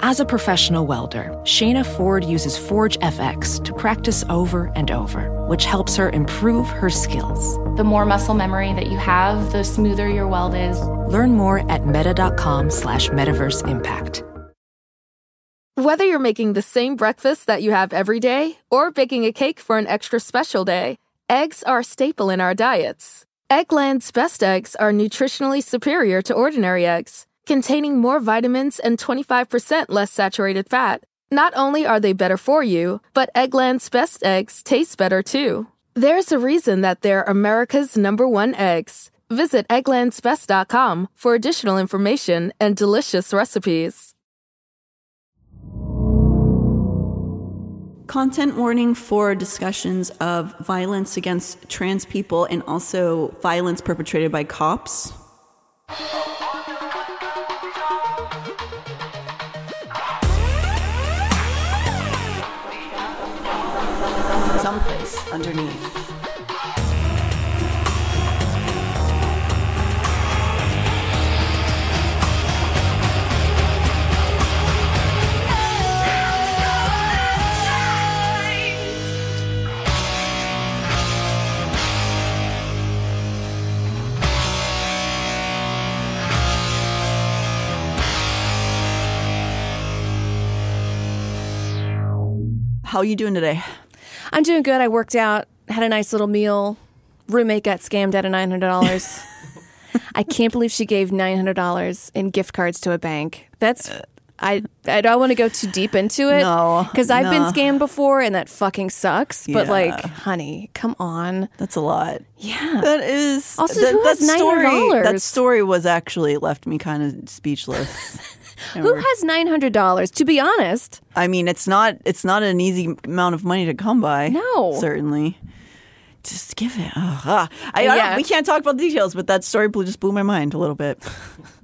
As a professional welder, Shayna Ford uses ForgeFX to practice over and over, which helps her improve her skills. The more muscle memory that you have, the smoother your weld is. Learn more at meta.com slash metaverse impact. Whether you're making the same breakfast that you have every day or baking a cake for an extra special day, eggs are a staple in our diets. Eggland's best eggs are nutritionally superior to ordinary eggs containing more vitamins and 25% less saturated fat. Not only are they better for you, but Eggland's best eggs taste better too. There's a reason that they're America's number one eggs. Visit egglandsbest.com for additional information and delicious recipes. Content warning for discussions of violence against trans people and also violence perpetrated by cops. Underneath. How are you doing today? I'm doing good. I worked out, had a nice little meal. Roommate got scammed out of nine hundred dollars. I can't believe she gave nine hundred dollars in gift cards to a bank. That's I I don't want to go too deep into it. No, because I've no. been scammed before, and that fucking sucks. But Yeah. like, honey, come on. That's a lot. Yeah. That is Also, that, who that has $900? That story was actually left me kind of speechless. Who has nine hundred dollars? To be honest, I mean, it's not it's not an easy amount of money to come by. No. certainly. Just give it. Ugh, ah. I, I don't- we can't talk about the details, but that story blew, just blew my mind a little bit.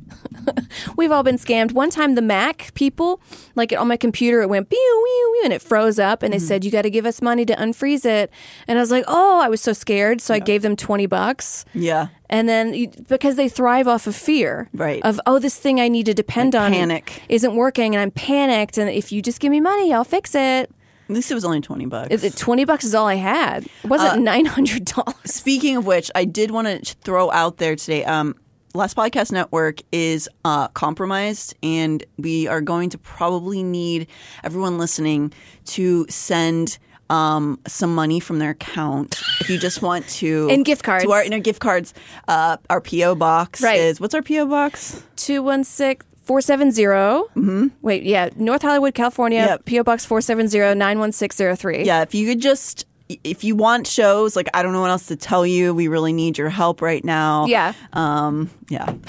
we've all been scammed. One time, the Mac people, like on my computer, it went pew pew pew, and it froze up, and they said you got to give us money to unfreeze it. And I was like, oh, I was so scared, so I gave them twenty bucks. Yeah, And then you- because they thrive off of fear, Right. Of oh, this thing I need to depend Like on panic. isn't working, and I'm panicked. And if you just give me money, I'll fix it. at least it was only twenty bucks. It- it- Twenty bucks is all I had. It wasn't Uh, nine hundred dollars. Speaking of which, I did want to throw out there today. Um, Last Podcast Network is uh, compromised, and we are going to probably need everyone listening to send um, some money from their account if you just want to In gift cards. To our, in our gift cards, uh, our PO box Right. is what's our PO box? Two one six. 470. Wait, yeah. North Hollywood, California, Mm-hmm. Yep. P.O. Box 470 91603. Yeah, if you could just. If you want shows, like I don't know what else to tell you, we really need your help right now. Yeah. Um. Yeah.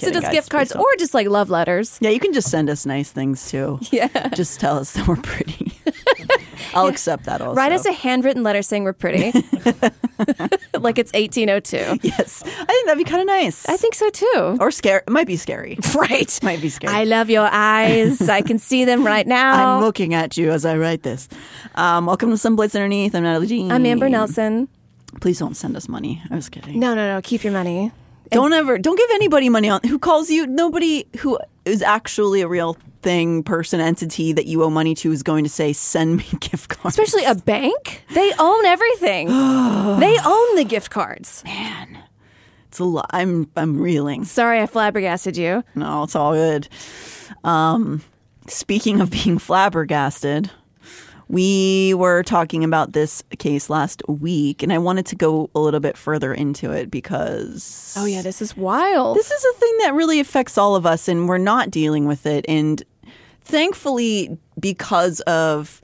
Send kidding, us guys. gift cards or just like love letters. Yeah, you can just send us nice things too. Yeah. Just tell us that we're pretty. I'll accept that also. Write us a handwritten letter saying we're pretty. like it's 1802. yes. I think that'd be kind of nice. I think so too. or scary. It might be scary. Right. Might be scary. I love your eyes. I can see them right now. I'm looking at you as I write this. Um, welcome to Someplace Underneath. I'm Natalie Jean. I'm Amber Nelson. Please don't send us money. I was kidding. No, no, no. Keep your money. Don't ever. Don't give anybody money on who calls you. Nobody who is actually a real thing, person, entity that you owe money to is going to say, "Send me gift cards." Especially a bank. They own everything. they own the gift cards. Man. It's a lot. I'm I'm reeling. Sorry I flabbergasted you. No, it's all good. Um, speaking of being flabbergasted, we were talking about this case last week, and I wanted to go a little bit further into it because Oh, yeah. This is wild. this is a thing that really affects all of us, and we're not dealing with it. And thankfully, because of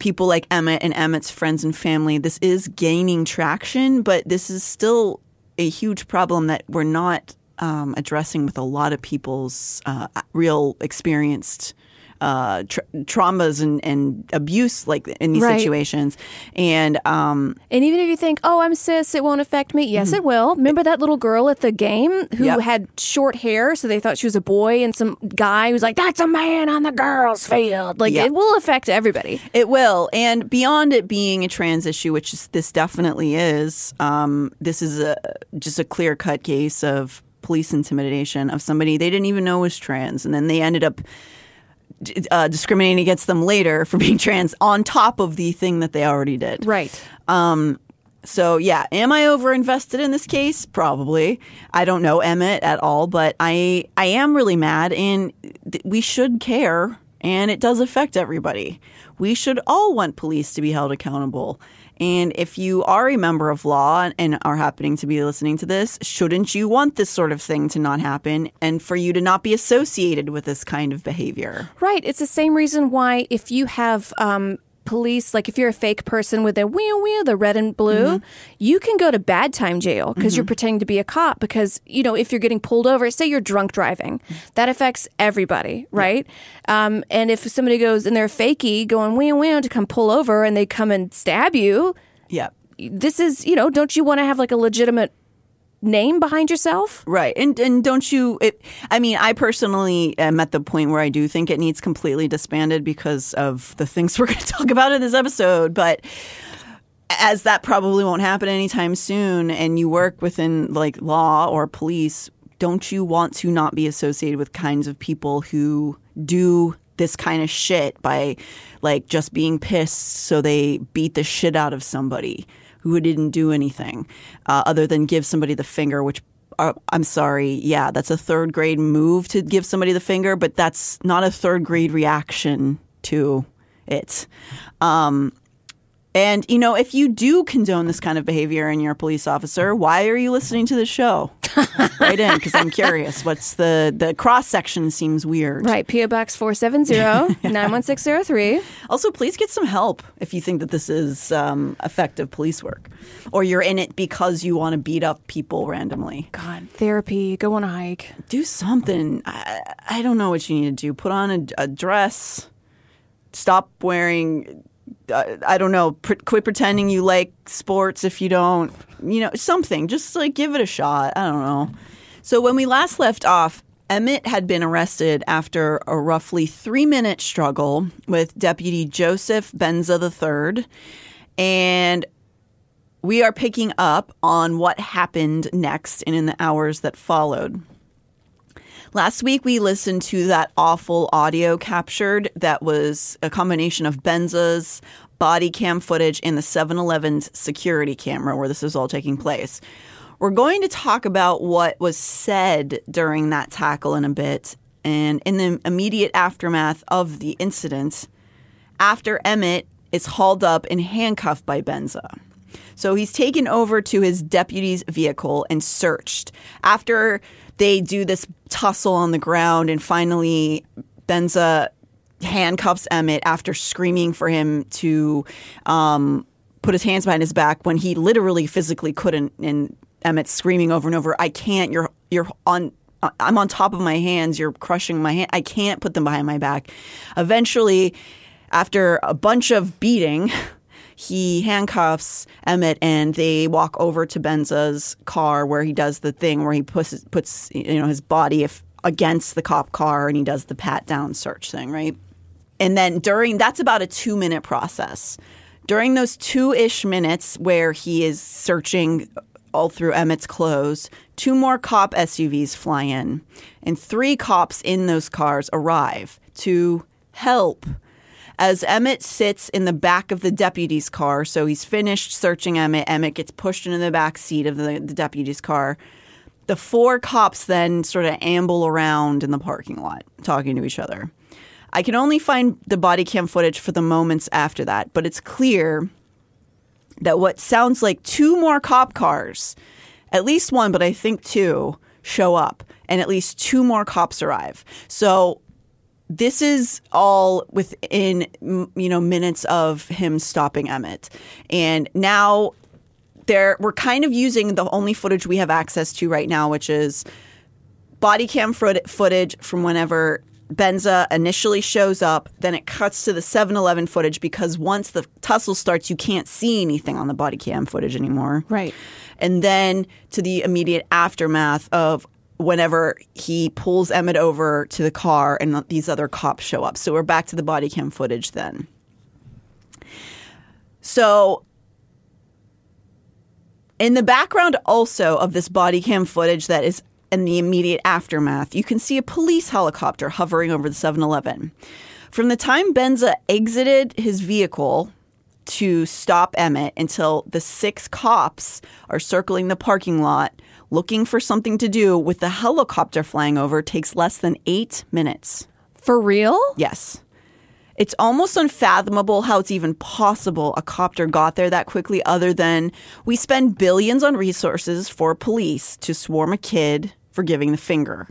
people like Emmett and Emmett's friends and family, this is gaining traction, but this is still a huge problem that we're not um, addressing with a lot of people's uh, real experienced. Uh, tra- traumas and, and abuse like in these Right. situations and um, And even if you think, oh, I'm cis, it won't affect me. Yes, it will. Remember that little girl at the game who Mm-hmm. Yep. had short hair, so they thought she was a boy, and some guy who's like, that's a man on the girls' field. Like, Yeah. it will affect everybody. It will, and beyond it being a trans issue, which is, this definitely is, um, this is a just a clear cut case of police intimidation of somebody they didn't even know was trans, and then they ended up uh, discriminating against them later for being trans on top of the thing that they already did. Right. So yeah, am I over invested in this case? Probably. I don't know Emmett at all, but I I am really mad, and th- we should care, and it does affect everybody. We should all want police to be held accountable. And if you are a member of law and are happening to be listening to this, shouldn't you want this sort of thing to not happen and for you to not be associated with this kind of behavior? Right. It's the same reason why if you have um, police, like if you're a fake person with a wheel wheel, the red and blue, you can go to bad time jail because you're pretending to be a cop. Because you know if you're getting pulled over, say you're drunk driving, that affects everybody, right? Um, and if somebody goes and they're fakey going wheel wheel to come pull over and they come and stab you, Yeah. this is you know don't you want to have like a legitimate name behind yourself? Right. And and don't you it I mean, I personally am at the point where I do think it needs completely disbanded because of the things we're going to talk about in this episode, but as that probably won't happen anytime soon and you work within like law or police, don't you want to not be associated with kinds of people who do this kind of shit by like just being pissed so they beat the shit out of somebody who didn't do anything uh, other than give somebody the finger which uh, I'm sorry, yeah, that's a third grade move to give somebody the finger, but that's not a third grade reaction to it. Um, and you know, if you do condone this kind of behavior in your police officer, why are you listening to the show? right in, because I'm curious. What's the the cross section seems weird. Right. PO Box 470 91603. Also, please get some help if you think that this is um, effective police work, or you're in it because you want to beat up people randomly. God, therapy, go on a hike. do something. I, I don't know what you need to do. Put on a, a dress. Stop wearing. Uh, I don't know. Quit pretending you like sports if you don't. You know, something. Just like give it a shot. I don't know. So when we last left off, Emmett had been arrested after a roughly three minute struggle with Deputy Joseph Benza III. And we are picking up on what happened next and in the hours that followed. Last week, we listened to that awful audio captured that was a combination of Benza's body cam footage and the 7 Eleven's security camera where this was all taking place. We're going to talk about what was said during that tackle in a bit and in the immediate aftermath of the incident after Emmett is hauled up and handcuffed by Benza. So he's taken over to his deputy's vehicle and searched. After they do this tussle on the ground, and finally Benza handcuffs Emmett after screaming for him to um, put his hands behind his back when he literally physically couldn't. And Emmett's screaming over and over, "I can't! You're you're on." I'm on top of my hands. You're crushing my hand. I can't put them behind my back. Eventually, after a bunch of beating, he handcuffs Emmett and they walk over to Benza's car where he does the thing where he puts puts you know his body if, against the cop car and he does the pat down search thing, right? And then during that's about a 2 minute process. During those 2ish minutes where he is searching all through Emmett's clothes, two more cop SUVs fly in and three cops in those cars arrive to help as Emmett sits in the back of the deputy's car, so he's finished searching Emmett. Emmett gets pushed into the back seat of the, the deputy's car. The four cops then sort of amble around in the parking lot, talking to each other. I can only find the body cam footage for the moments after that, but it's clear that what sounds like two more cop cars, at least one, but I think two, show up, and at least two more cops arrive. So this is all within you know minutes of him stopping Emmett, and now there we're kind of using the only footage we have access to right now, which is body cam foot- footage from whenever Benza initially shows up. Then it cuts to the 7-Eleven footage because once the tussle starts, you can't see anything on the body cam footage anymore. Right. And then to the immediate aftermath of whenever he pulls Emmett over to the car and these other cops show up. So we're back to the body cam footage then. So in the background also of this body cam footage that is in the immediate aftermath, you can see a police helicopter hovering over the 7 Eleven. From the time Benza exited his vehicle to stop Emmett until the six cops are circling the parking lot looking for something to do with the helicopter flying over takes less than eight minutes. For real? Yes. It's almost unfathomable how it's even possible a copter got there that quickly, other than we spend billions on resources for police to swarm a kid for giving the finger.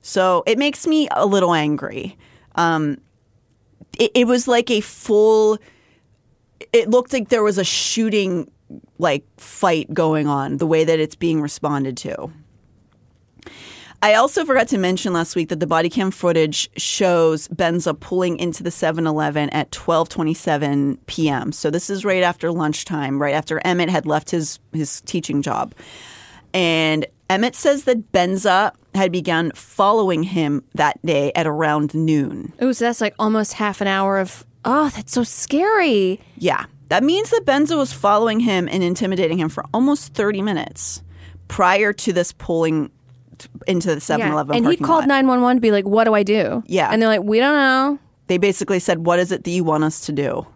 So it makes me a little angry. Um, it, it was like a full, it looked like there was a shooting like fight going on, the way that it's being responded to. I also forgot to mention last week that the body cam footage shows Benza pulling into the 7-Eleven at 12:27 p.m. So this is right after lunchtime, right after Emmett had left his his teaching job. And Emmett says that Benza had begun following him that day at around noon. Ooh, so that's like almost half an hour of. Oh, that's so scary. Yeah. That means that Benza was following him and intimidating him for almost 30 minutes prior to this pulling t- into the 7 Eleven. And he called 911 to be like, what do I do? Yeah. And they're like, we don't know. They basically said, What is it that you want us to do?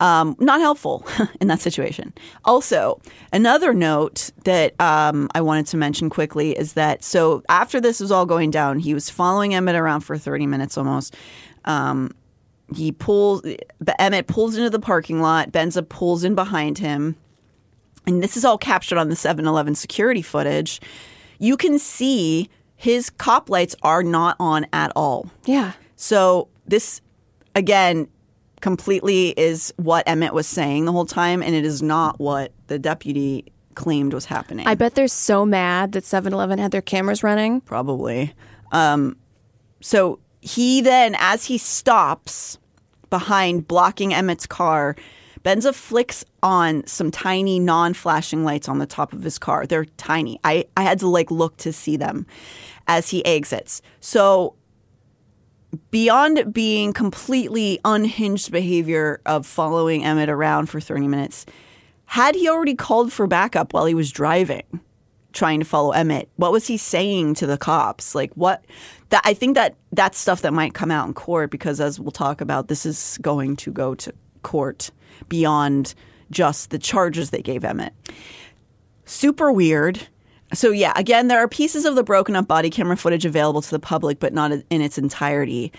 Um, not helpful in that situation. Also, another note that um, I wanted to mention quickly is that so after this was all going down, he was following Emmett around for 30 minutes almost. Um, he pulls, Emmett pulls into the parking lot. Benza pulls in behind him. And this is all captured on the 7 Eleven security footage. You can see his cop lights are not on at all. Yeah. So this again completely is what Emmett was saying the whole time and it is not what the deputy claimed was happening. I bet they're so mad that 7 Eleven had their cameras running. probably. Um so he then as he stops behind blocking Emmett's car, Benza flicks on some tiny non-flashing lights on the top of his car. They're tiny. I, I had to like look to see them as he exits. So beyond being completely unhinged behavior of following Emmett around for 30 minutes, had he already called for backup while he was driving, trying to follow Emmett? What was he saying to the cops? Like what that I think that that's stuff that might come out in court because as we'll talk about, this is going to go to court beyond just the charges they gave Emmett. Super weird. So yeah, again, there are pieces of the broken up body camera footage available to the public, but not in its entirety.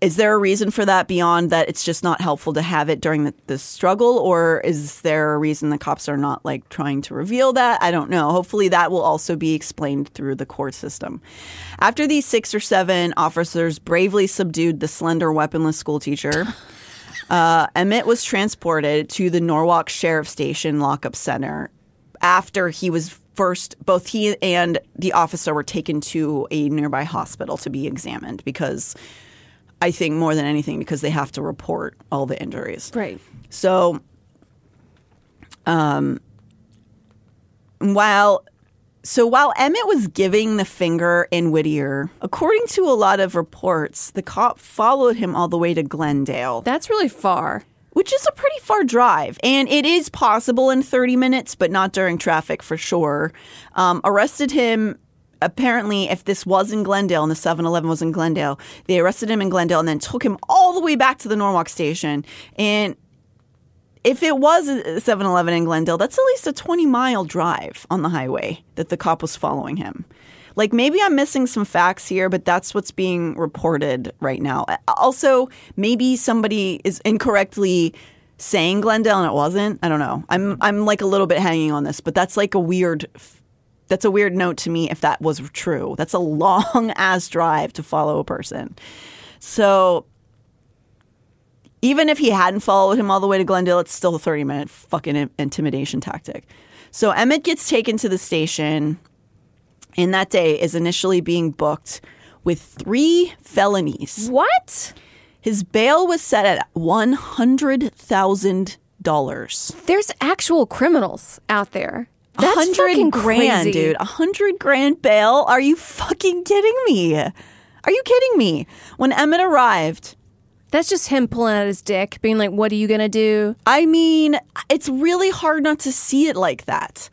Is there a reason for that beyond that it's just not helpful to have it during the, the struggle, or is there a reason the cops are not like trying to reveal that? I don't know. Hopefully, that will also be explained through the court system. After these six or seven officers bravely subdued the slender, weaponless schoolteacher, uh, Emmett was transported to the Norwalk Sheriff Station lockup center after he was first both he and the officer were taken to a nearby hospital to be examined because I think more than anything because they have to report all the injuries. Right. So, um, while so while Emmett was giving the finger in Whittier, according to a lot of reports, the cop followed him all the way to Glendale, That's really far. which is a pretty far drive, and it is possible in 30 minutes, but not during traffic for sure. Um, arrested him. Apparently, if this was in Glendale and the 7 Eleven was in Glendale, they arrested him in Glendale and then took him all the way back to the Norwalk station. And if it was a 7-Eleven in Glendale, that's at least a 20 mile drive on the highway that the cop was following him. Like maybe I'm missing some facts here, but that's what's being reported right now. Also, maybe somebody is incorrectly saying Glendale and it wasn't. I don't know. I'm I'm like a little bit hanging on this, but that's like a weird that's a weird note to me if that was true. That's a long ass drive to follow a person. So even if he hadn't followed him all the way to Glendale, it's still a 30 minute fucking intimidation tactic. So Emmett gets taken to the station, and that day is initially being booked with three felonies. What? His bail was set at $100,000. There's actual criminals out there. That's hundred grand, crazy. dude. A hundred grand bail? Are you fucking kidding me? Are you kidding me? When Emmett arrived, That's just him pulling out his dick, being like, "What are you gonna do?" I mean, it's really hard not to see it like that.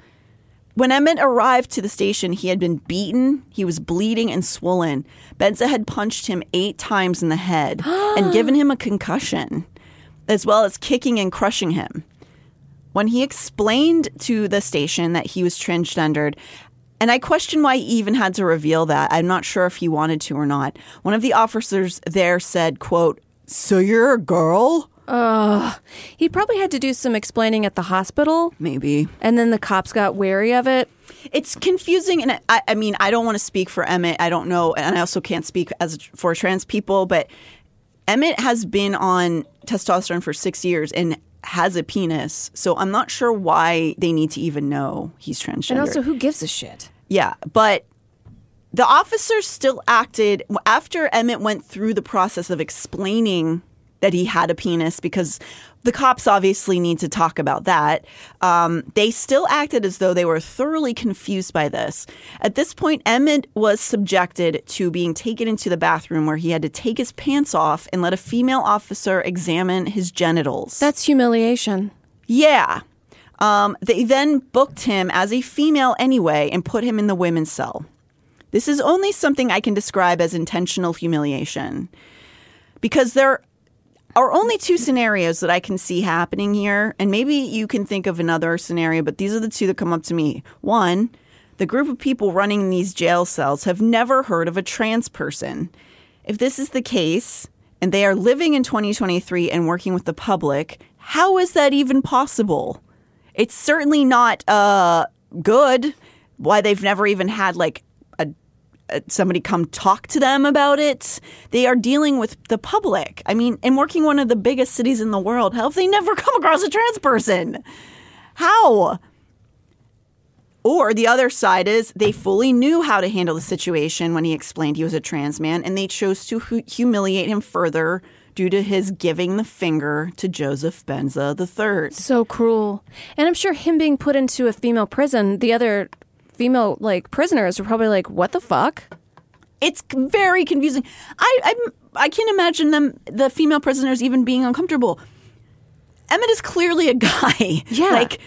When Emmett arrived to the station, he had been beaten, he was bleeding and swollen. Benza had punched him eight times in the head and given him a concussion, as well as kicking and crushing him. When he explained to the station that he was transgendered, and I question why he even had to reveal that. I'm not sure if he wanted to or not. One of the officers there said, quote, So you're a girl? He probably had to do some explaining at the hospital, Maybe. and then the cops got wary of it. It's confusing, and I, I mean, I don't want to speak for Emmett. I don't know, and I also can't speak as for trans people. But Emmett has been on testosterone for six years and has a penis, so I'm not sure why they need to even know he's transgender. And also, who gives a shit? Yeah, but the officers still acted after Emmett went through the process of explaining that he had a penis because the cops obviously need to talk about that. Um, they still acted as though they were thoroughly confused by this. At this point, Emmett was subjected to being taken into the bathroom where he had to take his pants off and let a female officer examine his genitals. That's humiliation. Yeah. Um, they then booked him as a female anyway and put him in the women's cell. This is only something I can describe as intentional humiliation because there are only two scenarios that I can see happening here. And maybe you can think of another scenario, but these are the two that come up to me. One, the group of people running these jail cells have never heard of a trans person. If this is the case, and they are living in 2023 and working with the public, how is that even possible? It's certainly not uh, good. Why they've never even had like Uh, somebody come talk to them about it. They are dealing with the public. I mean, and working one of the biggest cities in the world. How have they never come across a trans person? How? Or the other side is they fully knew how to handle the situation when he explained he was a trans man, and they chose to hu- humiliate him further due to his giving the finger to Joseph Benza III. So cruel. And I'm sure him being put into a female prison, the other female like prisoners were probably like, "What the fuck?" It's very confusing. I I'm, I can't imagine them the female prisoners even being uncomfortable. Emmett is clearly a guy. Yeah. like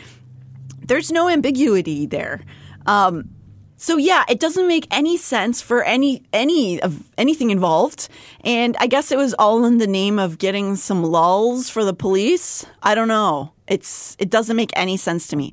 there's no ambiguity there. Um, so yeah, it doesn't make any sense for any any of anything involved. And I guess it was all in the name of getting some lulls for the police. I don't know. It's it doesn't make any sense to me.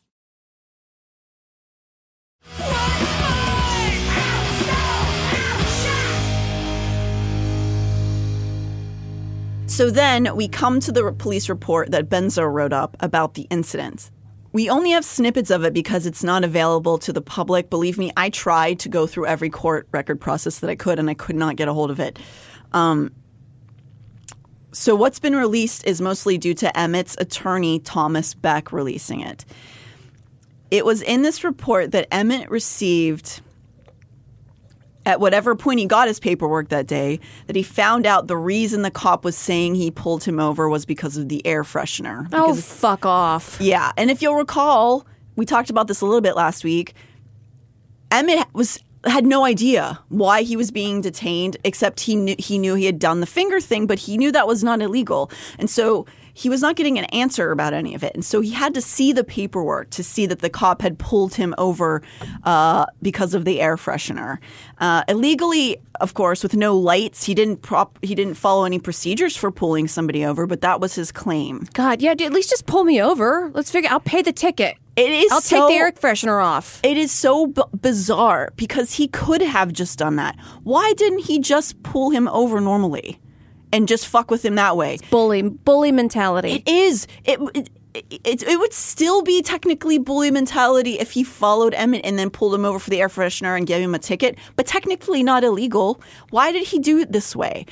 So then we come to the police report that Benza wrote up about the incident. We only have snippets of it because it's not available to the public. Believe me, I tried to go through every court record process that I could, and I could not get a hold of it. Um, so what's been released is mostly due to Emmett's attorney, Thomas Beck, releasing it. It was in this report that Emmett received at whatever point he got his paperwork that day that he found out the reason the cop was saying he pulled him over was because of the air freshener. Oh, Because- fuck off. yeah, and if you'll recall, we talked about this a little bit last week. Emmett was had no idea why he was being detained, except he knew he knew he had done the finger thing, but he knew that was not illegal, and so he was not getting an answer about any of it, and so he had to see the paperwork to see that the cop had pulled him over uh, because of the air freshener uh, illegally. Of course, with no lights, he didn't prop he didn't follow any procedures for pulling somebody over, but that was his claim. God, yeah, dude, at least just pull me over. Let's figure. I'll pay the ticket. It is I'll so- take the air freshener off. It is so b- bizarre because he could have just done that. Why didn't he just pull him over normally and just fuck with him that way? Bully, bully mentality. It is. It, it, it, it would still be technically bully mentality if he followed Emmett and then pulled him over for the air freshener and gave him a ticket, but technically not illegal. Why did he do it this way?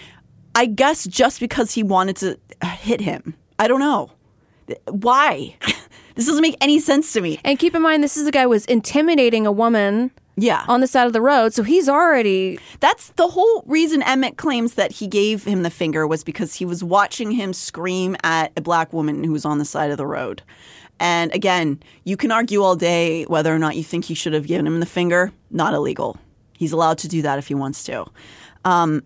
I guess just because he wanted to hit him. I don't know. Why? this doesn't make any sense to me. and keep in mind, this is a guy who was intimidating a woman Yeah. on the side of the road, so he's already. That's the whole reason Emmett claims that he gave him the finger was because he was watching him scream at a black woman who was on the side of the road. And again, you can argue all day whether or not you think he should have given him the finger. Not illegal. He's allowed to do that if he wants to. Um,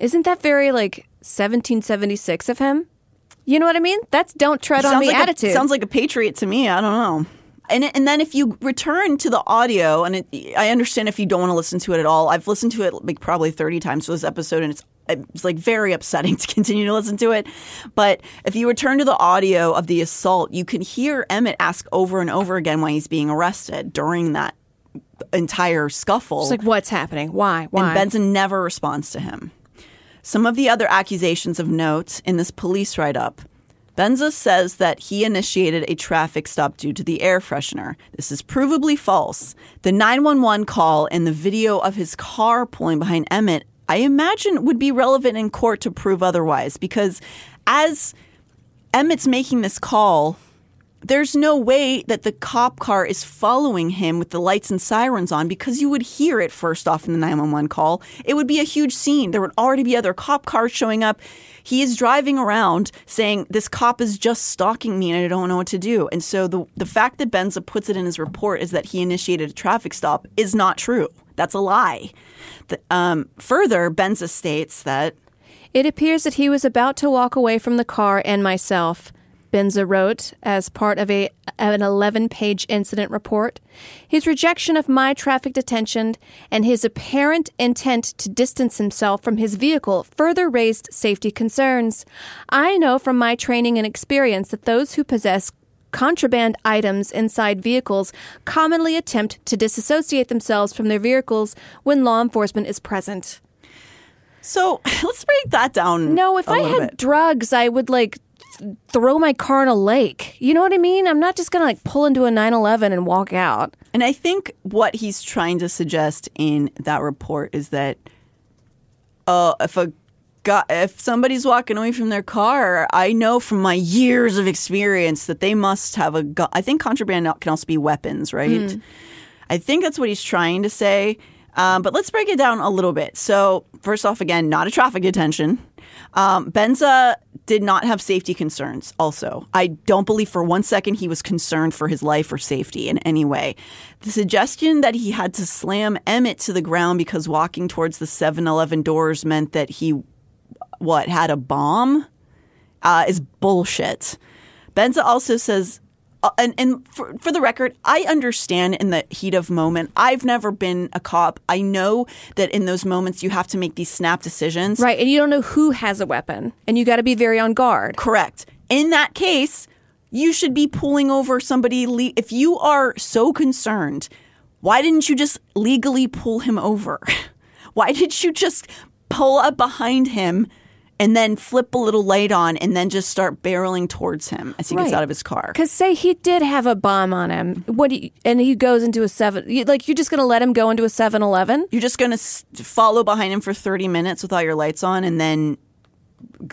Isn't that very like 1776 of him? You know what I mean? That's don't tread on me like attitude. A, sounds like a patriot to me. I don't know. And and then if you return to the audio, and it, I understand if you don't want to listen to it at all. I've listened to it like probably thirty times for this episode, and it's it's like very upsetting to continue to listen to it. But if you return to the audio of the assault, you can hear Emmett ask over and over again why he's being arrested during that entire scuffle. It's like, what's happening? Why? Why? And Benza never responds to him. Some of the other accusations of note in this police write up. Benza says that he initiated a traffic stop due to the air freshener. This is provably false. The 911 call and the video of his car pulling behind Emmett, I imagine, would be relevant in court to prove otherwise because as Emmett's making this call, there's no way that the cop car is following him with the lights and sirens on because you would hear it first off in the 911 call. It would be a huge scene. There would already be other cop cars showing up. He is driving around saying, This cop is just stalking me and I don't know what to do. And so the, the fact that Benza puts it in his report is that he initiated a traffic stop is not true. That's a lie. The, um, further, Benza states that It appears that he was about to walk away from the car and myself, Benza wrote as part of a an 11-page incident report. His rejection of my traffic detention and his apparent intent to distance himself from his vehicle further raised safety concerns. I know from my training and experience that those who possess contraband items inside vehicles commonly attempt to disassociate themselves from their vehicles when law enforcement is present. so. Let's break that down. No, if I had bit. drugs, I would like throw my car in a lake. You know what I mean? I'm not just gonna like pull into a 911 and walk out. And I think what he's trying to suggest in that report is that uh, if a guy, if somebody's walking away from their car, I know from my years of experience that they must have a gun. I think contraband can also be weapons, right? I think that's what he's trying to say. Um, but let's break it down a little bit. So, first off, again, not a traffic detention. Um, Benza did not have safety concerns, also. I don't believe for one second he was concerned for his life or safety in any way. The suggestion that he had to slam Emmett to the ground because walking towards the 7 Eleven doors meant that he, what, had a bomb uh, is bullshit. Benza also says Uh, and and for, for the record, I understand in the heat of moment. I've never been a cop. I know that in those moments you have to make these snap decisions. Right, and you don't know who has a weapon, and you got to be very on guard. Correct. In that case, you should be pulling over somebody. Le- if you are so concerned, why didn't you just legally pull him over? why did you just pull up behind him? And then flip a little light on, and then just start barreling towards him as he gets out of his car. Because say he did have a bomb on him, what? Do you, and he goes into a seven. you- Like you're just going to let him go into a 7-Eleven? You're just gonna s- follow behind him for 30 minutes with all your lights on, and then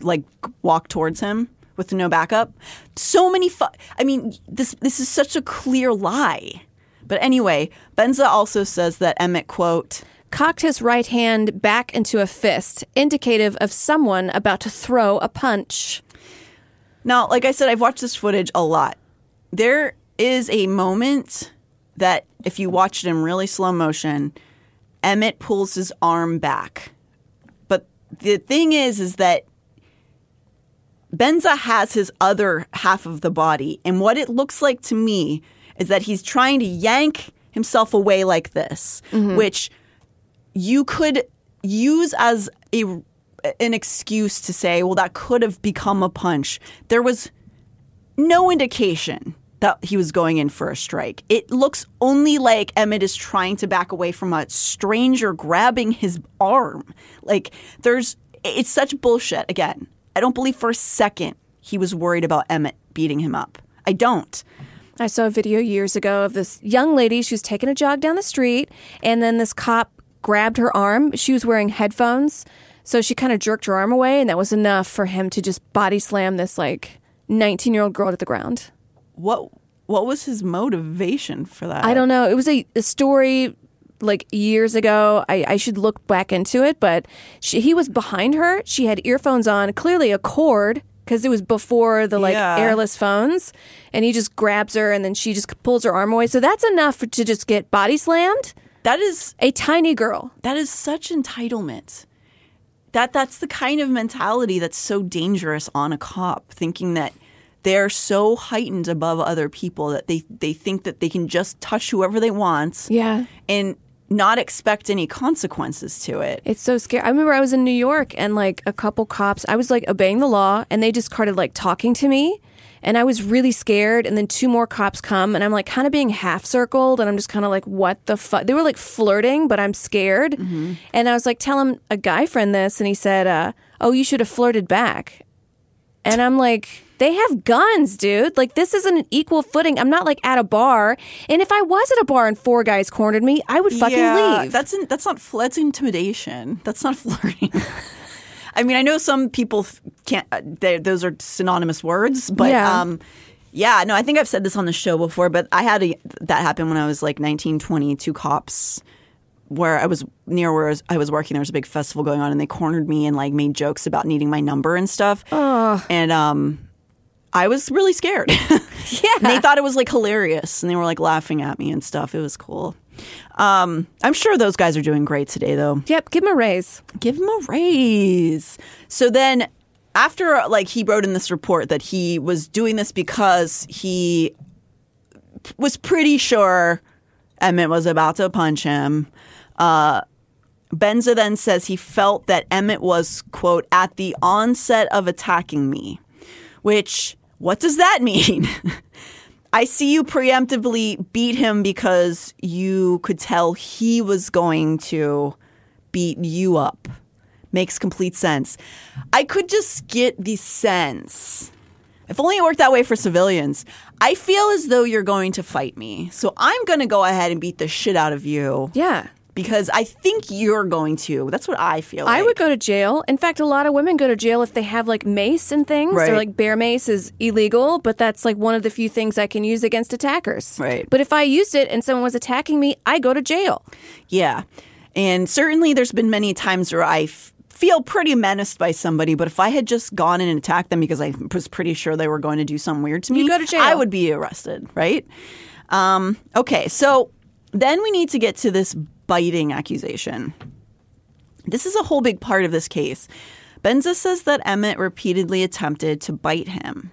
like walk towards him with no backup. So many. Fu- I mean, this this is such a clear lie. But anyway, Benza also says that Emmett quote. Cocked his right hand back into a fist, indicative of someone about to throw a punch. Now, like I said, I've watched this footage a lot. There is a moment that, if you watch it in really slow motion, Emmett pulls his arm back. But the thing is, is that Benza has his other half of the body, and what it looks like to me is that he's trying to yank himself away like this, mm-hmm. which you could use as a an excuse to say, well, that could have become a punch. There was no indication that he was going in for a strike. It looks only like Emmett is trying to back away from a stranger grabbing his arm. Like there's it's such bullshit again. I don't believe for a second he was worried about Emmett beating him up. I don't. I saw a video years ago of this young lady. She was taking a jog down the street, and then this cop grabbed her arm. She was wearing headphones, so she kind of jerked her arm away, and that was enough for him to just body slam this like 19 year old girl to the ground. What what was his motivation for that? I don't know. It was a, a story like years ago. I, I should look back into it, but she, he was behind her. She had earphones on, clearly a cord because it was before the like Yeah. airless phones. And he just grabs her, and then she just pulls her arm away. So that's enough to just get body slammed. That is A tiny girl. that is such entitlement. That that's the kind of mentality that's so dangerous on a cop, thinking that they're so heightened above other people that they they think that they can just touch whoever they want Yeah. and not expect any consequences to it. It's so scary. I remember I was in New York and like a couple cops, I was like obeying the law and they just started like talking to me. And I was really scared. And then two more cops come and I'm like kind of being half circled. And I'm just kind of like, what the fuck? They were like flirting, but I'm scared. And I was like, tell him a guy friend this. And he said, uh, oh, you should have flirted back. And I'm like, they have guns, dude. Like, this isn't an equal footing. I'm not like at a bar. And if I was at a bar and four guys cornered me, I would fucking yeah, leave. That's in, that's not that's intimidation. That's not flirting. I mean, I know some people can't. Uh, they- those are synonymous words, but Yeah. um, yeah, no, I think I've said this on the show before. But I had a, that happen when I was like 19, 20, two cops where I was near where I was, I was working. There was a big festival going on, and they cornered me and like made jokes about needing my number and stuff. And um, I was really scared. yeah. And they thought it was like hilarious and they were like laughing at me and stuff. It was cool. Um, I'm sure those guys are doing great today though. Yep, give him a raise. Give them a raise. So then after like he wrote in this report that he was doing this because he was pretty sure Emmett was about to punch him. Uh, Benza then says he felt that Emmett was, quote, at the onset of attacking me, which, what does that mean? I see you preemptively beat him because you could tell he was going to beat you up. Makes complete sense. I could just get the sense. If only it worked that way for civilians. I feel as though you're going to fight me. So I'm going to go ahead and beat the shit out of you Yeah. Because I think you're going to. That's what I feel like. I like. would go to jail. In fact, a lot of women go to jail if they have like mace and things. Right. Or like bear mace is illegal, but that's like one of the few things I can use against attackers. Right. But if I used it and someone was attacking me, I go to jail. Yeah. And certainly there's been many times where I f- feel pretty menaced by somebody, but if I had just gone in and attacked them because I was pretty sure they were going to do something weird to me, You go to jail. I would be arrested, right? Um, okay, so then we need to get to this biting accusation. This is a whole big part of this case. Benza says that Emmett repeatedly attempted to bite him.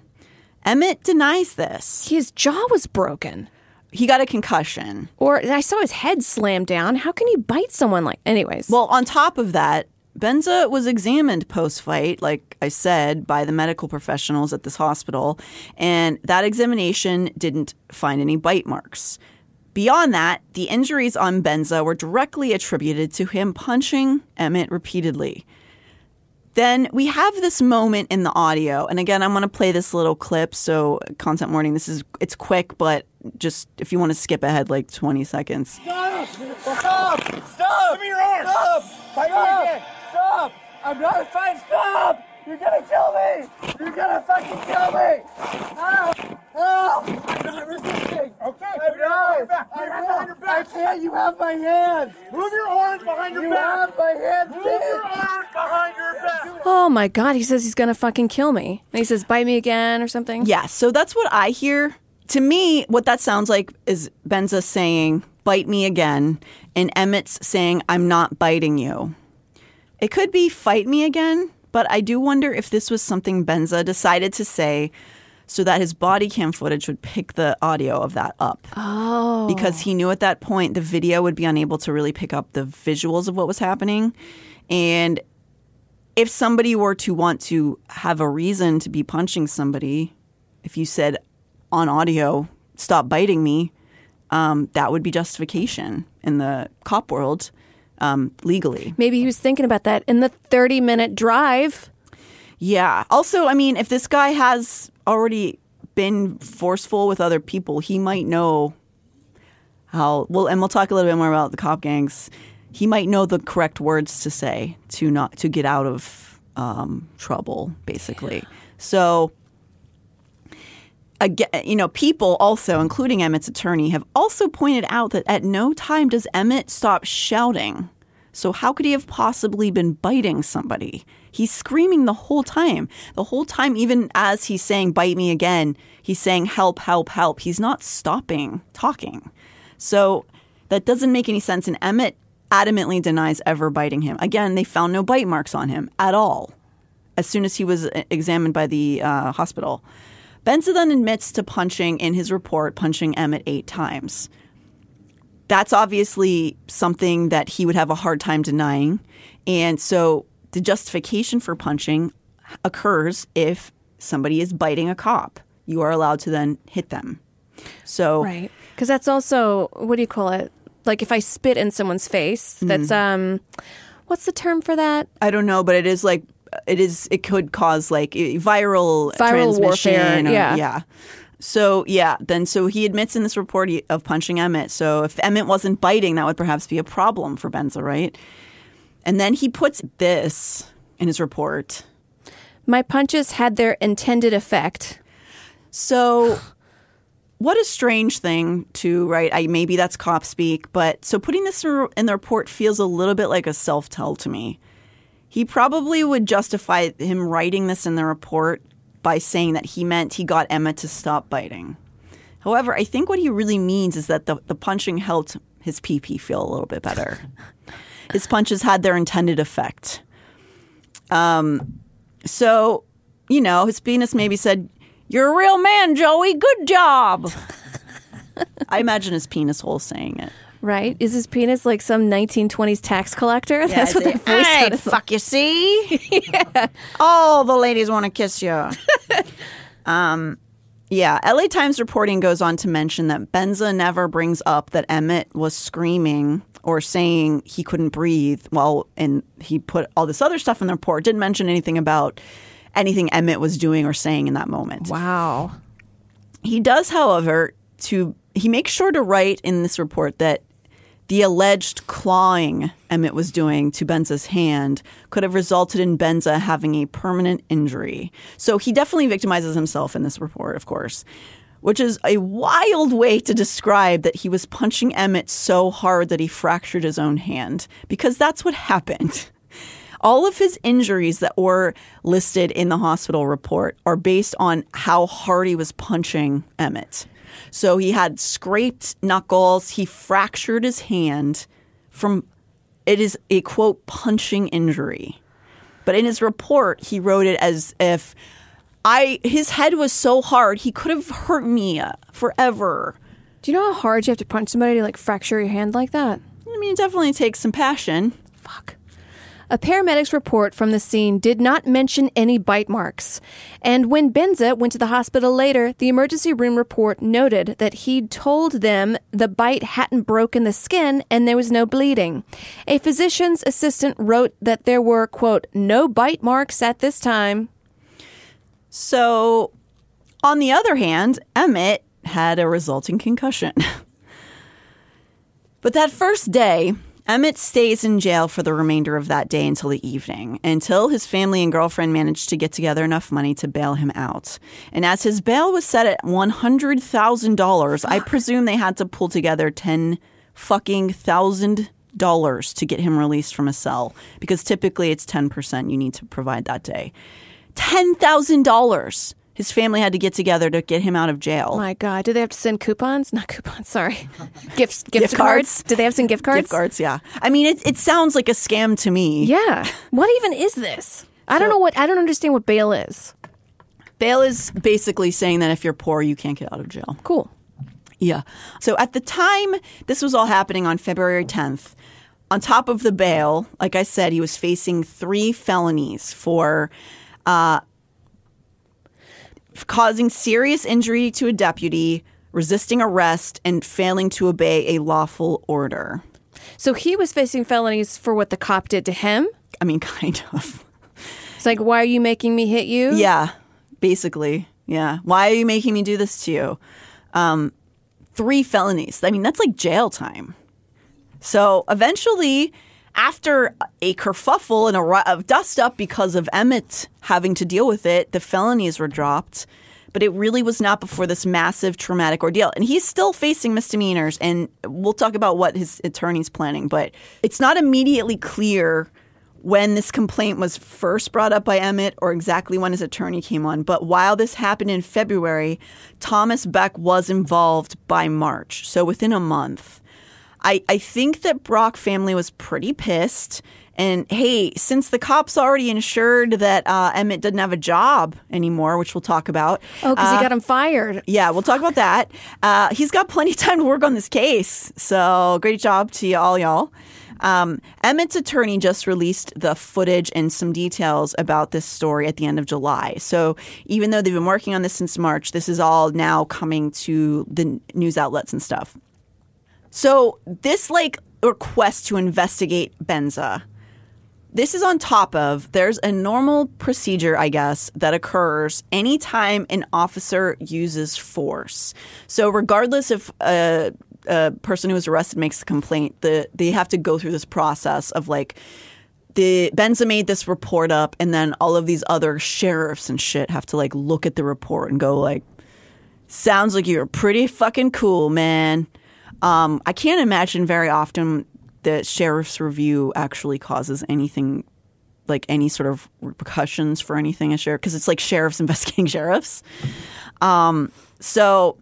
Emmett denies this. His jaw was broken. He got a concussion. Or I saw his head slam down. How can you bite someone like anyways? Well, on top of that, Benza was examined post fight, like I said, by the medical professionals at this hospital, and that examination didn't find any bite marks. Beyond that, the injuries on Benza were directly attributed to him punching Emmett repeatedly. Then we have this moment in the audio, and again, I'm going to play this little clip. So, content warning: this is it's quick, but just if you want to skip ahead like 20 seconds. Stop! Stop! Stop! Give me your arm! Stop! Stop! Stop! I'm not fine. Stop! You're gonna kill me! You're gonna fucking kill me! Help! Help! I'm not resisting. Okay, I'm not. Back. Put your hands behind your back. I can't. You have my hands. Move your arms behind your You back. You have my hands. Move your arms behind your back. oh my god, he says he's gonna fucking kill me. And he says, bite me again or something. Yeah, so that's what I hear. To me, what that sounds like is Benza saying, bite me again, and Emmett's saying, I'm not biting you. It could be fight me again, but I do wonder if this was something Benza decided to say so that his body cam footage would pick the audio of that up. Oh. Because he knew at that point the video would be unable to really pick up the visuals of what was happening. And if somebody were to want to have a reason to be punching somebody, if you said on audio, stop biting me, um, that would be justification in the cop world um, legally. Maybe he was thinking about that in the 30 minute drive. Yeah. Also, I mean, if this guy has already been forceful with other people, he might know how. Well, and we'll talk a little bit more about the cop gangs. He might know the correct words to say to not to get out of um, trouble, basically. So. You know, people also, including Emmett's attorney, have also pointed out that at no time does Emmett stop shouting. So how could he have possibly been biting somebody? He's screaming the whole time. The whole time, even as he's saying, bite me again, he's saying, help, help, help. He's not stopping talking. So that doesn't make any sense. And Emmett adamantly denies ever biting him. Again, they found no bite marks on him at all as soon as he was uh, examined by the uh, hospital. Benza then admits to punching in his report, punching Emmett eight times that's obviously something that he would have a hard time denying. And so the justification for punching occurs if somebody is biting a cop. You are allowed to then hit them. So Right. Because that's also, what do you call it? Like if I spit in someone's face, that's, um, what's the term for that? I don't know, but it is like it is it could cause like viral Viral transmission warfare, or- yeah. yeah. So yeah, then so he admits in this report he- of punching Emmett. So if Emmett wasn't biting, that would perhaps be a problem for Benza, right? And then he puts this in his report. My punches had their intended effect. So, what a strange thing to write. I maybe that's cop speak, but so putting this in the report feels a little bit like a self tell to me. He probably would justify him writing this in the report by saying that he meant he got Emma to stop biting. However, I think what he really means is that the, the punching helped his PP feel a little bit better. his punches had their intended effect. Um, so, you know, his penis maybe said, You're a real man, Joey. Good job. I imagine his penis hole saying it. Right? Is his penis like some 1920s tax collector? That's what that voice hey, sounded like. fuck you, see? yeah. All the ladies want to kiss you. um, yeah, LA Times reporting goes on to mention that Benza never brings up that Emmett was screaming or saying he couldn't breathe while and he put all this other stuff in the report. Didn't mention anything about anything Emmett was doing or saying in that moment. Wow. He does, however, to he makes sure to write in this report that the alleged clawing Emmett was doing to Benza's hand could have resulted in Benza having a permanent injury. So he definitely victimizes himself in this report, of course, which is a wild way to describe that he was punching Emmett so hard that he fractured his own hand, because that's what happened. All of his injuries that were listed in the hospital report are based on how hard he was punching Emmett. So he had scraped knuckles, he fractured his hand from it is a quote punching injury. But in his report, he wrote it as if I his head was so hard he could have hurt me forever. Do you know how hard you have to punch somebody to like fracture your hand like that? I mean, it definitely takes some passion. Fuck. A paramedic's report from the scene did not mention any bite marks. And when Benza went to the hospital later, the emergency room report noted that he'd told them the bite hadn't broken the skin and there was no bleeding. A physician's assistant wrote that there were, quote, no bite marks at this time. So, on the other hand, Emmett had a resulting concussion. but that first day, Emmett stays in jail for the remainder of that day until the evening, until his family and girlfriend managed to get together enough money to bail him out. And as his bail was set at $100,000, I presume they had to pull together 10 fucking thousand dollars to get him released from a cell because typically it's 10% you need to provide that day. $10,000 his family had to get together to get him out of jail. My God, do they have to send coupons? Not coupons, sorry. Gifts, gift, Gift cards. cards. Did they have some gift cards? Gift cards, yeah. I mean, it, it sounds like a scam to me. Yeah. What even is this? I don't know what, I don't understand what bail is. Bail is basically saying that if you're poor, you can't get out of jail. Cool. Yeah. So at the time this was all happening on February 10th, on top of the bail, like I said, he was facing three felonies for uh, causing serious injury to a deputy, resisting arrest, and failing to obey a lawful order. So he was facing felonies for what the cop did to him? I mean, kind of. It's like, why are you making me hit you? Yeah, basically. Yeah. Why are you making me do this to you? Um, three felonies. I mean, that's like jail time. So eventually, after a kerfuffle and a of dust up because of Emmett having to deal with it, the felonies were dropped. But it really was not before this massive traumatic ordeal. And he's still facing misdemeanors. And we'll talk about what his attorney's planning. But it's not immediately clear when this complaint was first brought up by Emmett or exactly when his attorney came on. But while this happened in February, Thomas Beck was involved by March. So within a month. I, I think that Brock family was pretty pissed. And hey, since the cops already ensured that uh, Emmett didn't have a job anymore, which we'll talk about. Oh, because uh, he got him fired. yeah, we'll talk about that. Uh, he's got plenty of time to work on this case. So great job to all y'all. Um, Emmett's attorney just released the footage and some details about this story at the end of July. So even though they've been working on this since March, this is all now coming to the news outlets and stuff. So this like request to investigate Benza, this is on top of there's a normal procedure, I guess, that occurs anytime an officer uses force. So regardless if a, a person who is arrested makes a complaint, the, they have to go through this process of like the Benza made this report up, and then all of these other sheriffs and shit have to like look at the report and go like, "Sounds like you're pretty fucking cool, man." Um, I can't imagine very often that sheriff's review actually causes anything like any sort of repercussions for anything a sheriff because it's like sheriffs investigating sheriffs. Um, so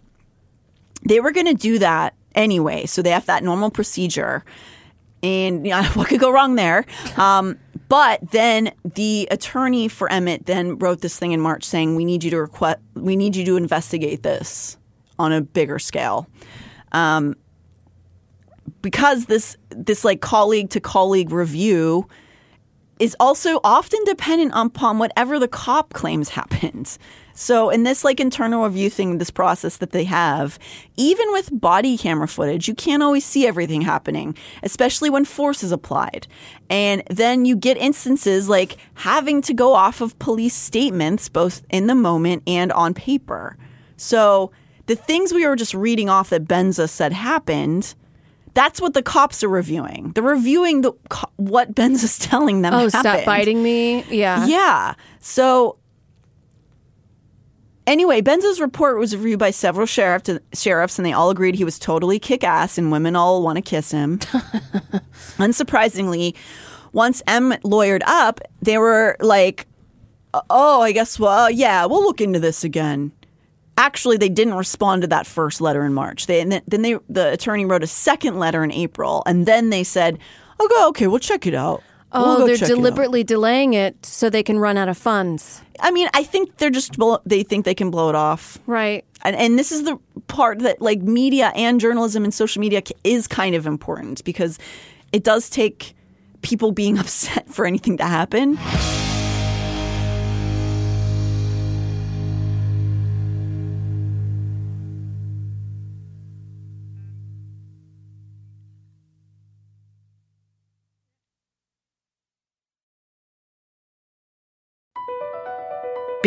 they were going to do that anyway. So they have that normal procedure. And you know, what could go wrong there? Um, but then the attorney for Emmett then wrote this thing in March saying, "We need you to request, we need you to investigate this on a bigger scale." Um, because this this like colleague to colleague review is also often dependent upon whatever the cop claims happened. So in this like internal review thing, this process that they have, even with body camera footage, you can't always see everything happening, especially when force is applied. And then you get instances like having to go off of police statements, both in the moment and on paper. So the things we were just reading off that Benza said happened, that's what the cops are reviewing. They're reviewing the co- what Benza's telling them. Oh, stop biting me. Yeah. Yeah. So anyway, Benza's report was reviewed by several sheriff sheriffs, and they all agreed he was totally kick ass, and women all want to kiss him. Unsurprisingly, once M lawyered up, they were like, "Oh, I guess well, yeah, we'll look into this again." Actually, they didn't respond to that first letter in March. They, and then then they, the attorney wrote a second letter in April, and then they said, "Okay, okay, we'll check it out." Oh, We'll they're deliberately delaying it so they can run out of funds. I mean, I think they're just they think they can blow it off. Right. And, and this is the part that like media and journalism and social media is kind of important because it does take people being upset for anything to happen.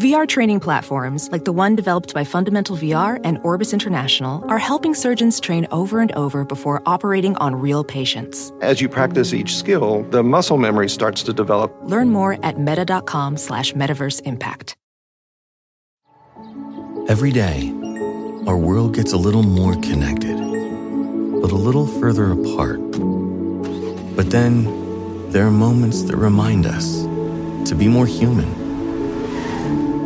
VR training platforms, like the one developed by Fundamental VR and Orbis International, are helping surgeons train over and over before operating on real patients. As you practice each skill, the muscle memory starts to develop. Learn more at meta.com slash metaverse impact. Every day, our world gets a little more connected, but a little further apart. But then, there are moments that remind us to be more human.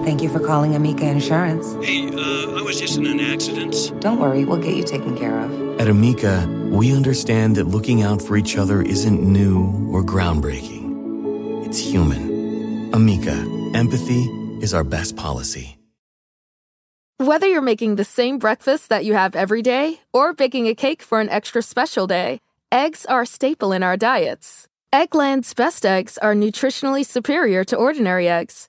Thank you for calling Amica Insurance. Hey, uh, I was just in an accident. Don't worry, we'll get you taken care of. At Amica, we understand that looking out for each other isn't new or groundbreaking. It's human. Amica, empathy is our best policy. Whether you're making the same breakfast that you have every day or baking a cake for an extra special day, eggs are a staple in our diets. Eggland's best eggs are nutritionally superior to ordinary eggs,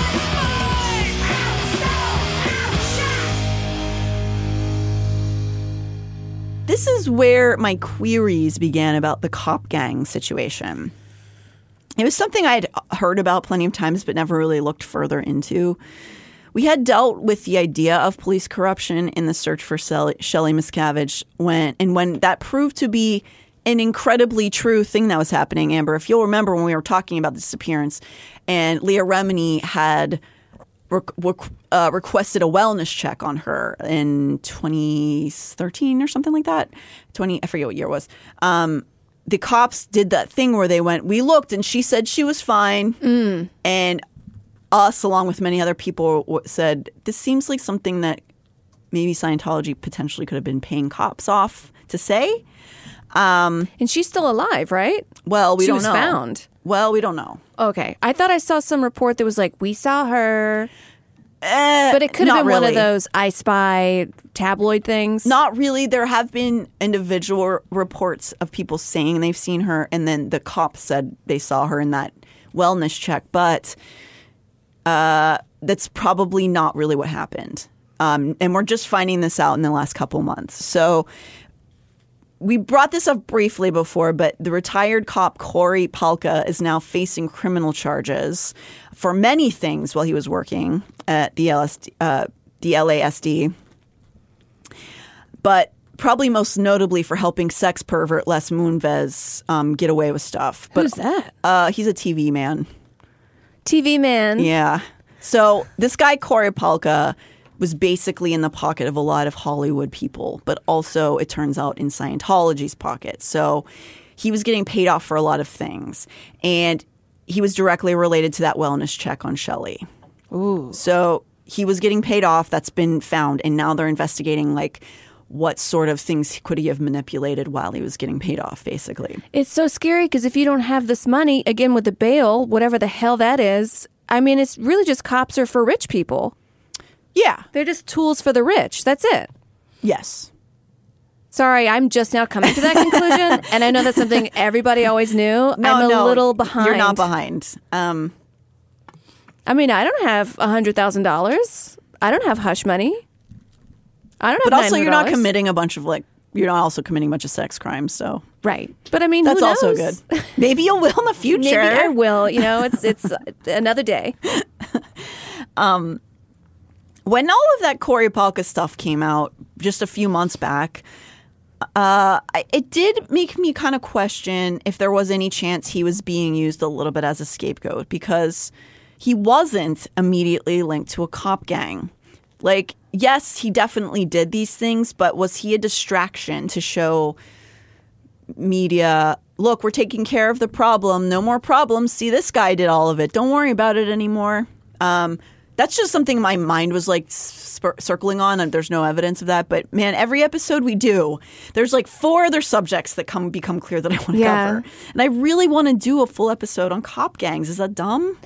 This is where my queries began about the cop gang situation. It was something I had heard about plenty of times, but never really looked further into. We had dealt with the idea of police corruption in the search for Shelley Miscavige when, and when that proved to be an incredibly true thing that was happening, Amber. If you'll remember when we were talking about the disappearance, and Leah Remini had rec- uh, requested a wellness check on her in 2013 or something like that. 20, I forget what year it was. Um, the cops did that thing where they went, we looked and she said she was fine. And us, along with many other people, w- said, this seems like something that maybe Scientology potentially could have been paying cops off to say. Um, and she's still alive, right? Well, we she don't was know. found. Well, we don't know. Okay. I thought I saw some report that was like, we saw her. Eh, but it could have been one of those I Spy tabloid things. Not really. There have been individual reports of people saying they've seen her, and then the cops said they saw her in that wellness check. But uh, that's probably not really what happened. Um, and we're just finding this out in the last couple months. So we brought this up briefly before, but the retired cop Corey Palka is now facing criminal charges for many things while he was working at the LSD, uh, the LASD, but probably most notably for helping sex pervert Les Moonves um, get away with stuff. But, Who's that? Uh, he's a TV man. TV man. Yeah. So this guy Corey Palka was basically in the pocket of a lot of Hollywood people, but also it turns out in Scientology's pocket. So he was getting paid off for a lot of things, and he was directly related to that wellness check on Shelley. Ooh. So he was getting paid off. That's been found, and now they're investigating like what sort of things could he have manipulated while he was getting paid off, basically. It's so scary because if you don't have this money, again with the bail, whatever the hell that is, I mean, it's really just cops are for rich people. Yeah. They're just tools for the rich. That's it. Yes. Sorry, I'm just now coming to that conclusion. and I know that's something everybody always knew. No, I'm a no, little behind. You're not behind. Um, I mean, I don't have $100,000. I don't have hush money. I don't have but also, you're not committing a bunch of like you're not also committing a bunch of sex crimes. So Right. But I mean, that's also good. Maybe you will in the future. Maybe I will. You know, it's it's another day. when all of that Corey Palka stuff came out just a few months back, uh, it did make me kind of question if there was any chance he was being used a little bit as a scapegoat because he wasn't immediately linked to a cop gang. Like, yes, he definitely did these things, but was he a distraction to show media, look, we're taking care of the problem, no more problems. See, this guy did all of it. Don't worry about it anymore. Um, that's just something my mind was like spir- circling on, and there's no evidence of that. But man, every episode we do, there's like four other subjects that come become clear that I want to Yeah. cover, and I really want to do a full episode on cop gangs. Is that dumb?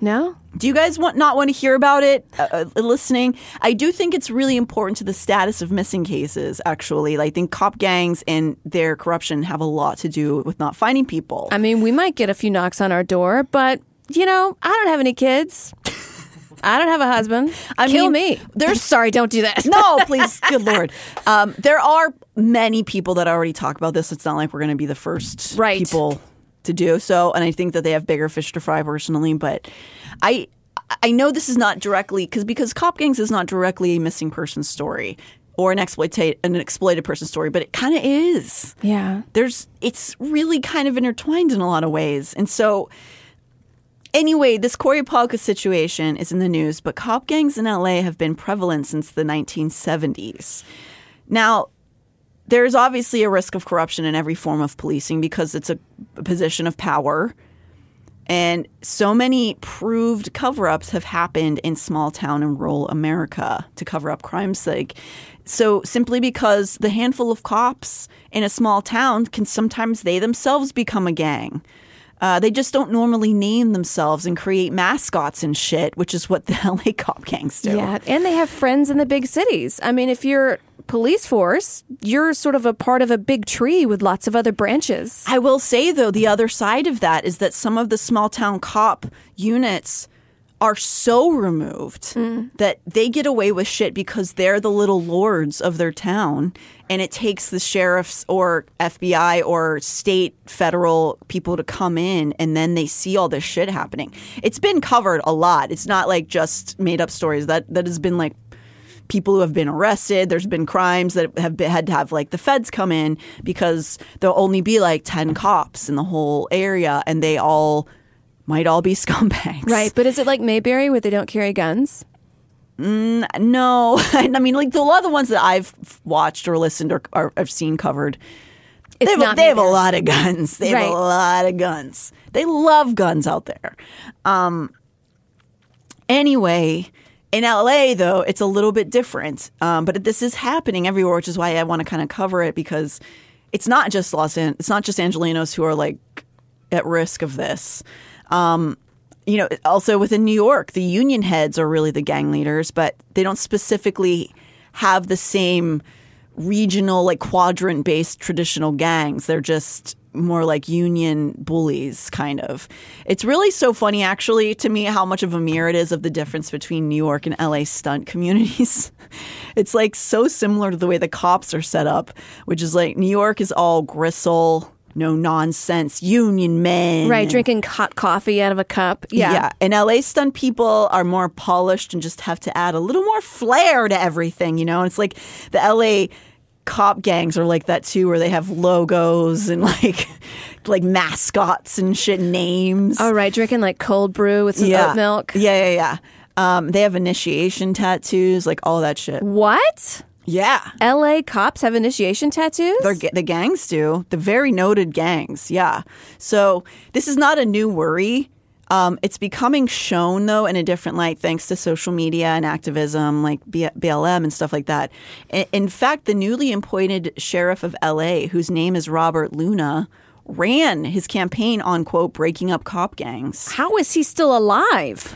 No. Do you guys want not want to hear about it? Uh, uh, listening, I do think it's really important to the status of missing cases. Actually, I think cop gangs and their corruption have a lot to do with not finding people. I mean, we might get a few knocks on our door, but you know, I don't have any kids. I don't have a husband. I Kill mean, me. There's sorry, don't do that. no, please, good lord. Um, there are many people that already talk about this. It's not like we're going to be the first Right. people to do so, and I think that they have bigger fish to fry personally. But I, I know this is not directly because because cop gangs is not directly a missing person story or an exploitate an exploited person story, but it kind of is. Yeah. There's it's really kind of intertwined in a lot of ways, and so. Anyway, this Corey Palka situation is in the news, but cop gangs in LA have been prevalent since the 1970s. Now, there's obviously a risk of corruption in every form of policing because it's a, a position of power. And so many proved cover ups have happened in small town and rural America to cover up crimes. Like, so simply because the handful of cops in a small town can sometimes they themselves become a gang. Uh, they just don't normally name themselves and create mascots and shit, which is what the LA cop gangs do. Yeah, and they have friends in the big cities. I mean, if you're police force, you're sort of a part of a big tree with lots of other branches. I will say though, the other side of that is that some of the small town cop units are so removed mm. that they get away with shit because they're the little lords of their town and it takes the sheriffs or FBI or state federal people to come in and then they see all this shit happening. It's been covered a lot. It's not like just made up stories. That that has been like people who have been arrested. There's been crimes that have been, had to have like the feds come in because there'll only be like 10 cops in the whole area and they all might all be scumbags. Right, but is it like Mayberry where they don't carry guns? No. I mean, like the, a lot of the ones that I've watched or listened or, or I've seen covered, It's they, have, not they have a lot of guns. They have Right. a lot of guns. They love guns out there. Um, anyway, in LA, though, it's a little bit different. Um, but this is happening everywhere, which is why I want to kind of cover it because it's not just Los An- it's not just Angelenos who are like at risk of this. Um, you know, also within New York, the union heads are really the gang leaders, but they don't specifically have the same regional, like quadrant based traditional gangs. They're just more like union bullies, kind of. It's really so funny, actually, to me, how much of a mirror it is of the difference between New York and LA stunt communities. it's like so similar to the way the cops are set up, which is like New York is all gristle. No nonsense, union men. Right, drinking hot coffee out of a cup. Yeah. Yeah. And LA stunt people are more polished and just have to add a little more flair to everything, you know? And it's like the LA cop gangs are like that too, where they have logos and like like mascots and shit names. Oh, right. drinking like cold brew with some yeah. oat milk. Yeah, yeah, yeah. Um, they have initiation tattoos, like all that shit. What? Yeah. LA cops have initiation tattoos? They're, the gangs do. The very noted gangs. Yeah. So this is not a new worry. Um, it's becoming shown, though, in a different light thanks to social media and activism like B- BLM and stuff like that. In, in fact, the newly appointed sheriff of LA, whose name is Robert Luna, ran his campaign on, quote, breaking up cop gangs. How is he still alive?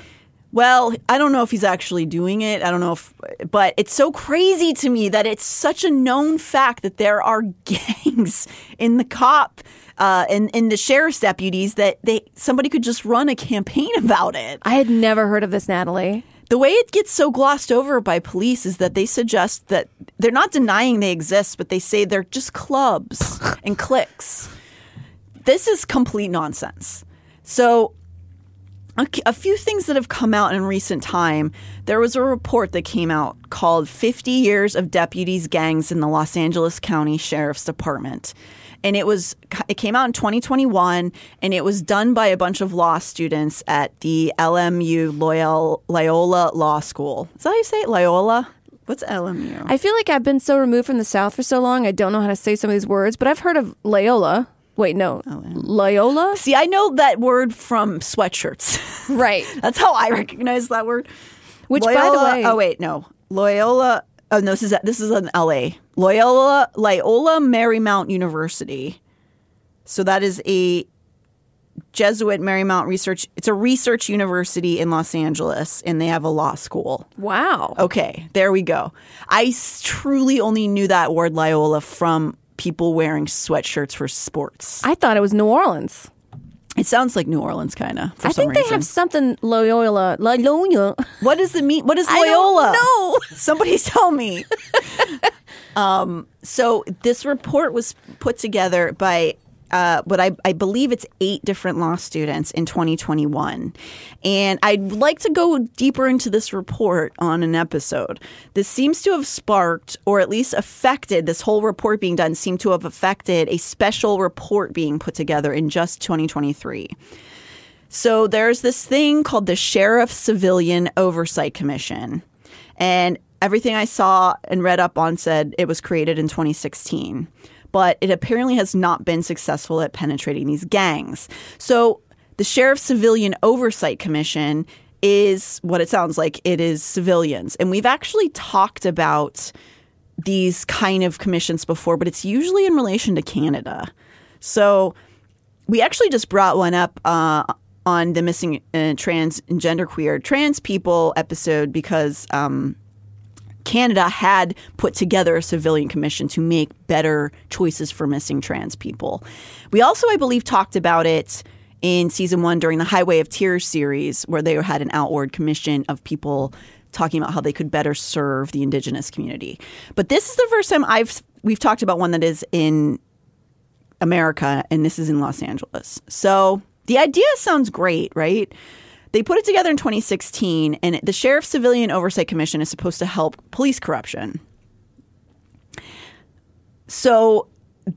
Well, I don't know if he's actually doing it. I don't know if, but it's so crazy to me that it's such a known fact that there are gangs in the cop uh, and in the sheriff's deputies that they somebody could just run a campaign about it. I had never heard of this, Natalie. the way it gets so glossed over by police is that they suggest that they're not denying they exist, but they say they're just clubs and cliques. This is complete nonsense. So, a, few things that have come out in recent time. There was a report that came out called 50 Years of Deputies Gangs in the Los Angeles County Sheriff's Department. And it was it came out in 2021 and it was done by a bunch of law students at the LMU Loyola, Loyola Law School. Is that how you say it? Loyola? What's LMU? I feel like I've been so removed from the South for so long, I don't know how to say some of these words, but I've heard of Loyola. Wait, no. Oh, Loyola? See, I know that word from sweatshirts. Right. That's how I recognize that word. Which, by the way- oh wait, no, Loyola. Oh no, this is this is in L.A. Loyola Loyola Marymount University. So that is a Jesuit Marymount research. It's a research university in Los Angeles, and they have a law school. Wow. Okay, there we go. I truly only knew that word Loyola from people wearing sweatshirts for sports. I thought it was New Orleans. It sounds like New Orleans, kind of. I some think they reason. have something Loyola. Loyola. What does it mean? What is Loyola? know. Somebody tell me. um, so this report was put together by uh, what I, I believe it's eight different law students in 2021. And I'd like to go deeper into this report on an episode. This seems to have sparked, or at least affected, this whole report being done seemed to have affected a special report being put together in just 2023. So there's this thing called the Sheriff Civilian Oversight Commission. And everything I saw and read up on said it was created in 2016. But it apparently has not been successful at penetrating these gangs. So the Sheriff Civilian Oversight Commission is what it sounds like it is civilians. And we've actually talked about these kind of commissions before, but it's usually in relation to Canada. So we actually just brought one up uh, on the missing uh, trans and genderqueer trans people episode because um, Canada had put together a civilian commission to make better choices for missing trans people. We also, I believe, talked about it in season one during the Highway of Tears series, where they had an outward commission of people talking about how they could better serve the indigenous community. But this is the first time I've we've talked about one that is in America, and this is in Los Angeles. So the idea sounds great, right? They put it together in 2016, and the Sheriff Civilian Oversight Commission is supposed to help police corruption. So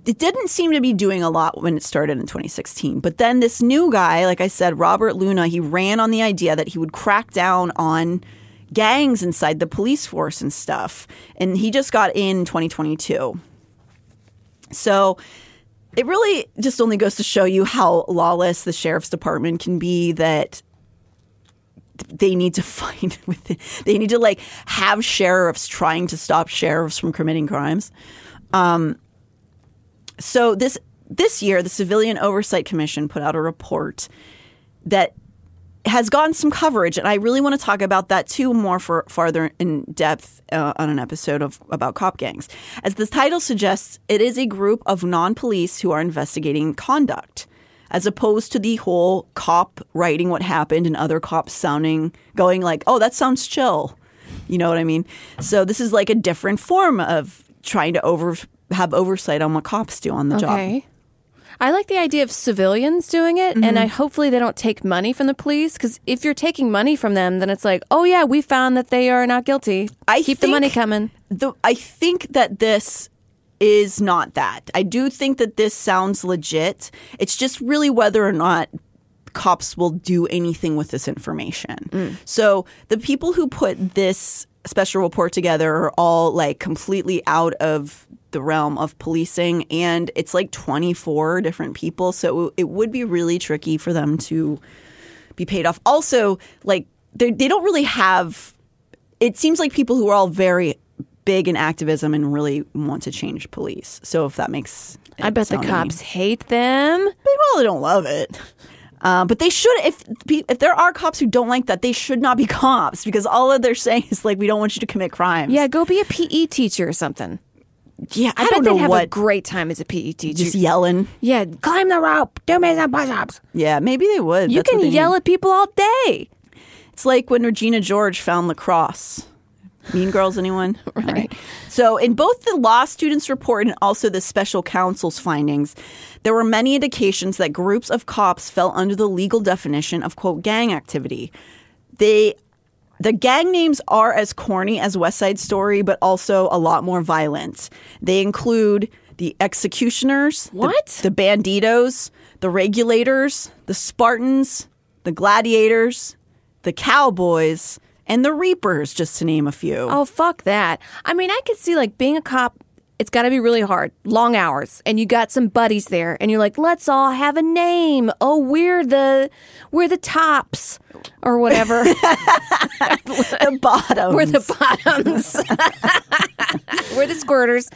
it didn't seem to be doing a lot when it started in 2016. But then this new guy, like I said, Robert Luna, he ran on the idea that he would crack down on gangs inside the police force and stuff. And he just got in 2022. So it really just only goes to show you how lawless the sheriff's department can be that they need to find with it. They need to like have sheriffs trying to stop sheriffs from committing crimes. Um, so this this year, the Civilian Oversight Commission put out a report that has gotten some coverage, and I really want to talk about that too more for farther in depth uh, on an episode of about cop gangs. As the title suggests, it is a group of non-police who are investigating conduct, as opposed to the whole cop writing what happened and other cops sounding going like, "Oh, that sounds chill," you know what I mean? So this is like a different form of trying to over have oversight on what cops do on the job. Okay. I like the idea of civilians doing it, and mm-hmm. I hopefully they don't take money from the police. Because if you're taking money from them, then it's like, oh yeah, we found that they are not guilty. I keep the money coming. The, I think that this is not that. I do think that this sounds legit. It's just really whether or not cops will do anything with this information. Mm. So the people who put this special report together are all like completely out of the realm of policing and it's like 24 different people so it would be really tricky for them to be paid off also like they they don't really have it seems like people who are all very big in activism and really want to change police so if that makes I bet the cops hate them. they probably don't love it. Uh, but they should, if if there are cops who don't like that, they should not be cops because all that they're saying is like, we don't want you to commit crimes. Yeah, go be a PE teacher or something. yeah. I, I, bet know have a what. great time as a PE teacher. just yelling. yeah, climb the rope, do me some push-ups. Yeah, maybe they would. You That's can yell need. at people all day. It's like when Regina George found lacrosse. Mean Girls, anyone? right. So, in both the law students' report and also the special counsel's findings, there were many indications that groups of cops fell under the legal definition of, quote, gang activity. They the gang names are as corny as West Side Story, but also a lot more violent. They include the executioners, what? The, the banditos, the regulators, the Spartans, the gladiators, the cowboys, and the reapers, just to name a few. Oh, fuck that. I mean, I could see like being a cop. It's got to be really hard, long hours, and you got some buddies there, and you're like, "Let's all have a name." Oh, we're the we're the tops, or whatever. the bottoms. We're the bottoms. we're the squirters.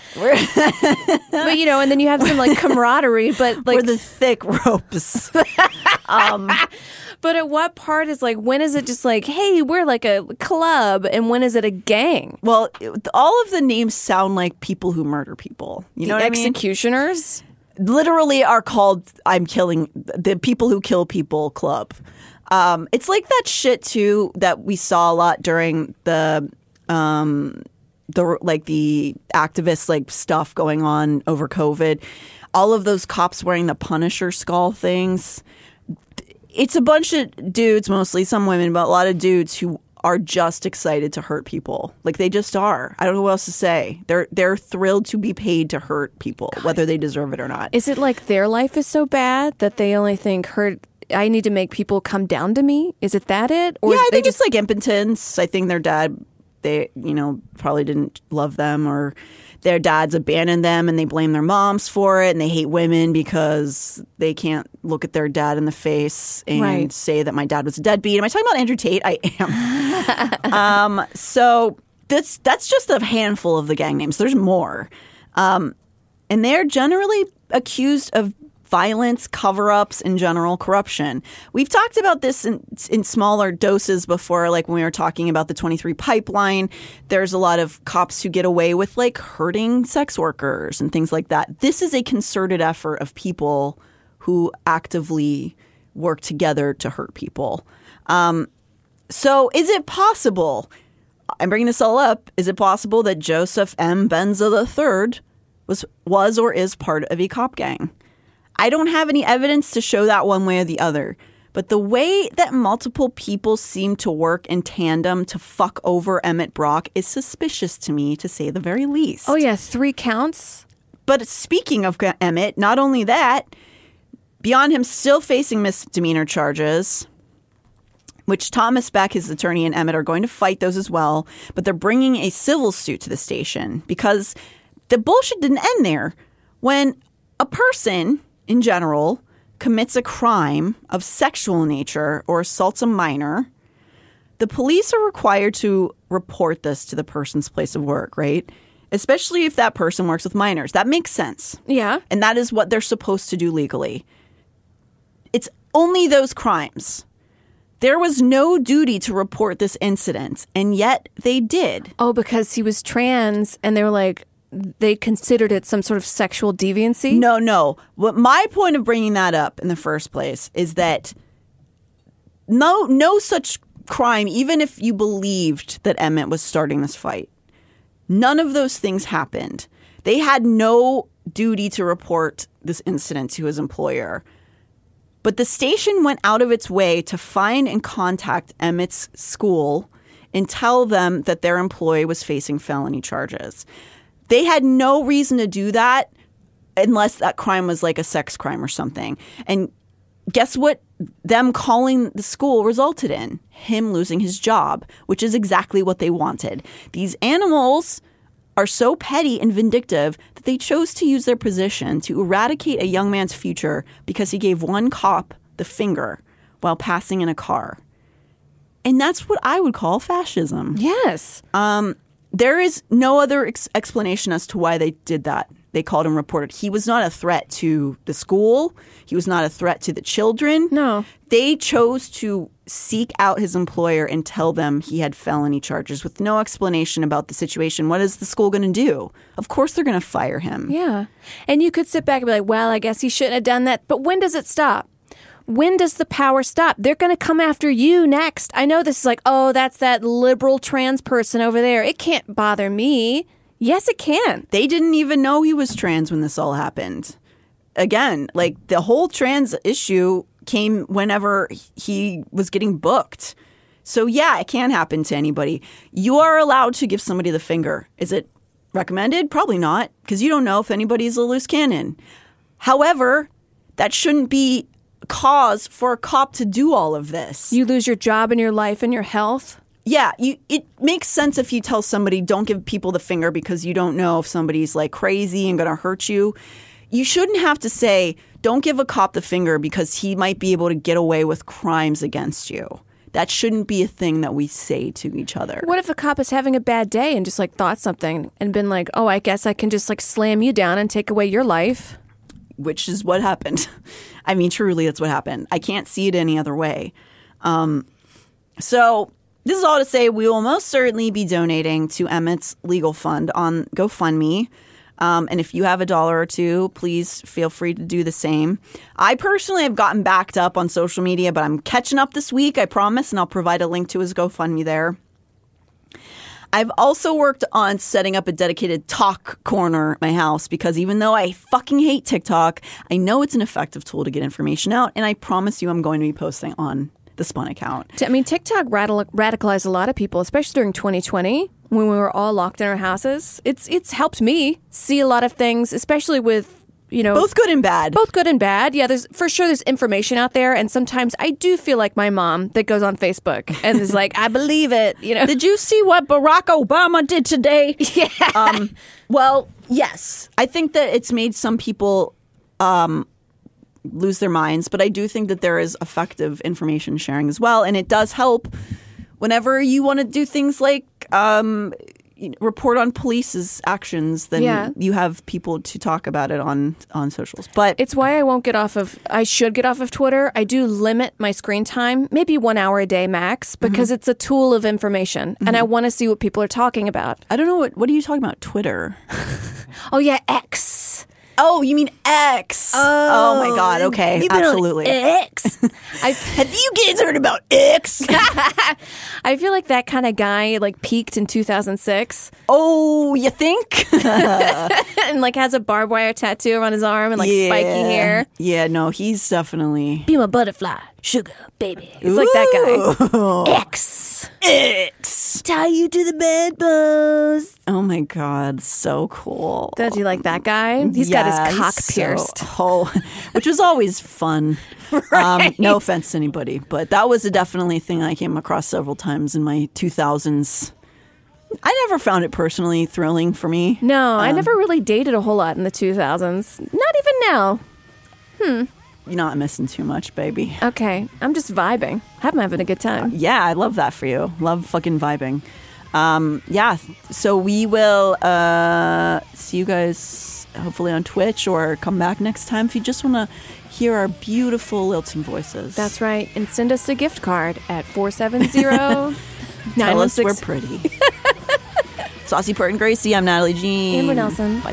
but you know, and then you have some like camaraderie. But like we're the thick ropes. um, but at what part is like when is it just like hey we're like a club and when is it a gang? Well, all of the names sound like people who murder people. You the know what executioners? I mean? Literally are called "I'm killing the people who kill people" club. Um, it's like that shit too that we saw a lot during the um, the like the activist like stuff going on over COVID. All of those cops wearing the Punisher skull things. It's a bunch of dudes, mostly some women, but a lot of dudes who are just excited to hurt people. Like they just are. I don't know what else to say. They're they're thrilled to be paid to hurt people, God. whether they deserve it or not. Is it like their life is so bad that they only think hurt I need to make people come down to me? Is it that it? Or yeah, I think just... it's like impotence. I think their dad, they you know probably didn't love them, or their dads abandoned them, and they blame their moms for it, and they hate women because they can't look at their dad in the face and right. say that my dad was a deadbeat. Am I talking about Andrew Tate? I am. um, so that's that's just a handful of the gang names. There's more, um, and they're generally accused of violence, cover ups, and general corruption. We've talked about this in, in smaller doses before, like when we were talking about the 23 pipeline. There's a lot of cops who get away with like hurting sex workers and things like that. This is a concerted effort of people who actively work together to hurt people. Um, so, is it possible? I'm bringing this all up. Is it possible that Joseph M. Benza III was was or is part of a cop gang? I don't have any evidence to show that one way or the other. But the way that multiple people seem to work in tandem to fuck over Emmett Brock is suspicious to me, to say the very least. Oh, yeah, three counts? But speaking of Emmett, not only that, beyond him still facing misdemeanor charges, which Thomas Beck, his attorney, and Emmett are going to fight those as well, but they're bringing a civil suit to the station because the bullshit didn't end there. When a person in general commits a crime of sexual nature or assaults a minor, the police are required to report this to the person's place of work, right? Especially if that person works with minors. That makes sense. Yeah. And that is what they're supposed to do legally. It's only those crimes. There was no duty to report this incident, and yet they did. Oh, because he was trans, and they were like, they considered it some sort of sexual deviancy? No, no. What my point of bringing that up in the first place is that no no such crime even if you believed that Emmett was starting this fight. None of those things happened. They had no duty to report this incident to his employer. But the station went out of its way to find and contact Emmett's school and tell them that their employee was facing felony charges. They had no reason to do that unless that crime was like a sex crime or something. And guess what? Them calling the school resulted in him losing his job, which is exactly what they wanted. These animals are so petty and vindictive that they chose to use their position to eradicate a young man's future because he gave one cop the finger while passing in a car. And that's what I would call fascism. Yes. Um, there is no other ex- explanation as to why they did that. They called him reported. He was not a threat to the school. He was not a threat to the children. No. They chose to seek out his employer and tell them he had felony charges with no explanation about the situation. What is the school going to do? Of course they're going to fire him. Yeah. And you could sit back and be like, well, I guess he shouldn't have done that. But when does it stop? When does the power stop? They're going to come after you next. I know this is like, oh, that's that liberal trans person over there. It can't bother me. Yes, it can. They didn't even know he was trans when this all happened. Again, like the whole trans issue came whenever he was getting booked. So, yeah, it can happen to anybody. You are allowed to give somebody the finger. Is it recommended? Probably not, because you don't know if anybody's a loose cannon. However, that shouldn't be cause for a cop to do all of this. You lose your job and your life and your health. Yeah, you, it makes sense if you tell somebody don't give people the finger because you don't know if somebody's like crazy and going to hurt you. You shouldn't have to say don't give a cop the finger because he might be able to get away with crimes against you. That shouldn't be a thing that we say to each other. What if a cop is having a bad day and just like thought something and been like, "Oh, I guess I can just like slam you down and take away your life." Which is what happened. I mean, truly, that's what happened. I can't see it any other way. Um, so this is all to say we will most certainly be donating to Emmett's legal fund on GoFundMe. Um, and if you have a dollar or two, please feel free to do the same. I personally have gotten backed up on social media, but I'm catching up this week, I promise, and I'll provide a link to his GoFundMe there. I've also worked on setting up a dedicated talk corner at my house because even though I fucking hate TikTok, I know it's an effective tool to get information out, and I promise you I'm going to be posting on the Spun account. I mean, TikTok radical- radicalized a lot of people, especially during 2020 when we were all locked in our houses. It's it's helped me see a lot of things, especially with you know both good and bad. Both good and bad. Yeah, there's for sure there's information out there, and sometimes I do feel like my mom that goes on Facebook and is like, I believe it. You know, did you see what Barack Obama did today? Yeah. Um, well, yes, I think that it's made some people. Um, lose their minds, but I do think that there is effective information sharing as well, and it does help whenever you want to do things like um, report on police's actions, then Yeah. you have people to talk about it on on socials. But it's why I won't get off of. I should get off of Twitter. I do limit my screen time, maybe one hour a day max, mhm. because it's a tool of information, and I mhm. want to see what people are talking about. I don't know what what are you talking about? Twitter. oh yeah, X. Oh, you mean X? Oh, my oh, God. Okay, You've absolutely. X. Have you guys heard about X? I feel like that kind of guy like peaked in 2006. Oh, you think? and like has a barbed wire tattoo on his arm and like spiky hair. Yeah, no, he's definitely Be my butterfly, sugar baby. It's like that guy. X. X. Tie you to the bedpost. Oh my god, so cool. Does you like that guy? He's got his cock he's so- pierced. oh, which was always fun. Um, no offense to anybody, but that was a definitely thing I came across several times in my 2000s. I never found it personally thrilling for me. No, I Um, never really dated a whole lot in the 2000s. Not even now. Hmm. You're not missing too much, baby. Okay, I'm just vibing. I'm having a good time. Yeah, I love that for you. Love fucking vibing. Um, yeah, so we will uh, see you guys hopefully on Twitch or come back next time if you just want to hear our beautiful lilting voices. That's right. And send us a gift card at 470 Tell us we're pretty. Saucy Pert and Gracie, I'm Natalie Jean. Amber Nelson. Bye.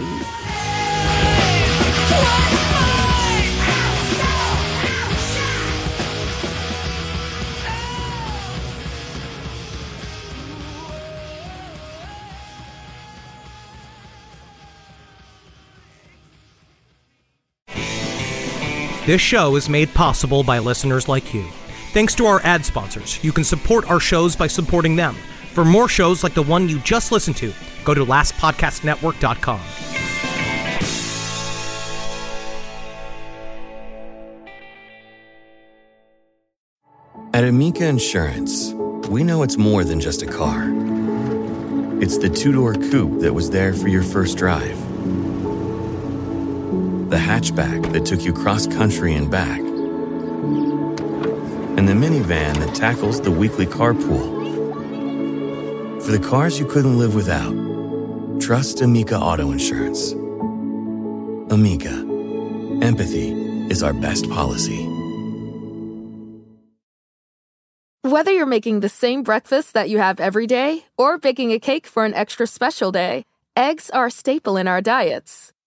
This show is made possible by listeners like you. Thanks to our ad sponsors, you can support our shows by supporting them. For more shows like the one you just listened to, go to lastpodcastnetwork.com. At Amica Insurance, we know it's more than just a car. It's the two door coupe that was there for your first drive, the hatchback that took you cross country and back, and the minivan that tackles the weekly carpool. For the cars you couldn't live without, trust Amica Auto Insurance. Amica, empathy is our best policy. Whether you're making the same breakfast that you have every day or baking a cake for an extra special day, eggs are a staple in our diets.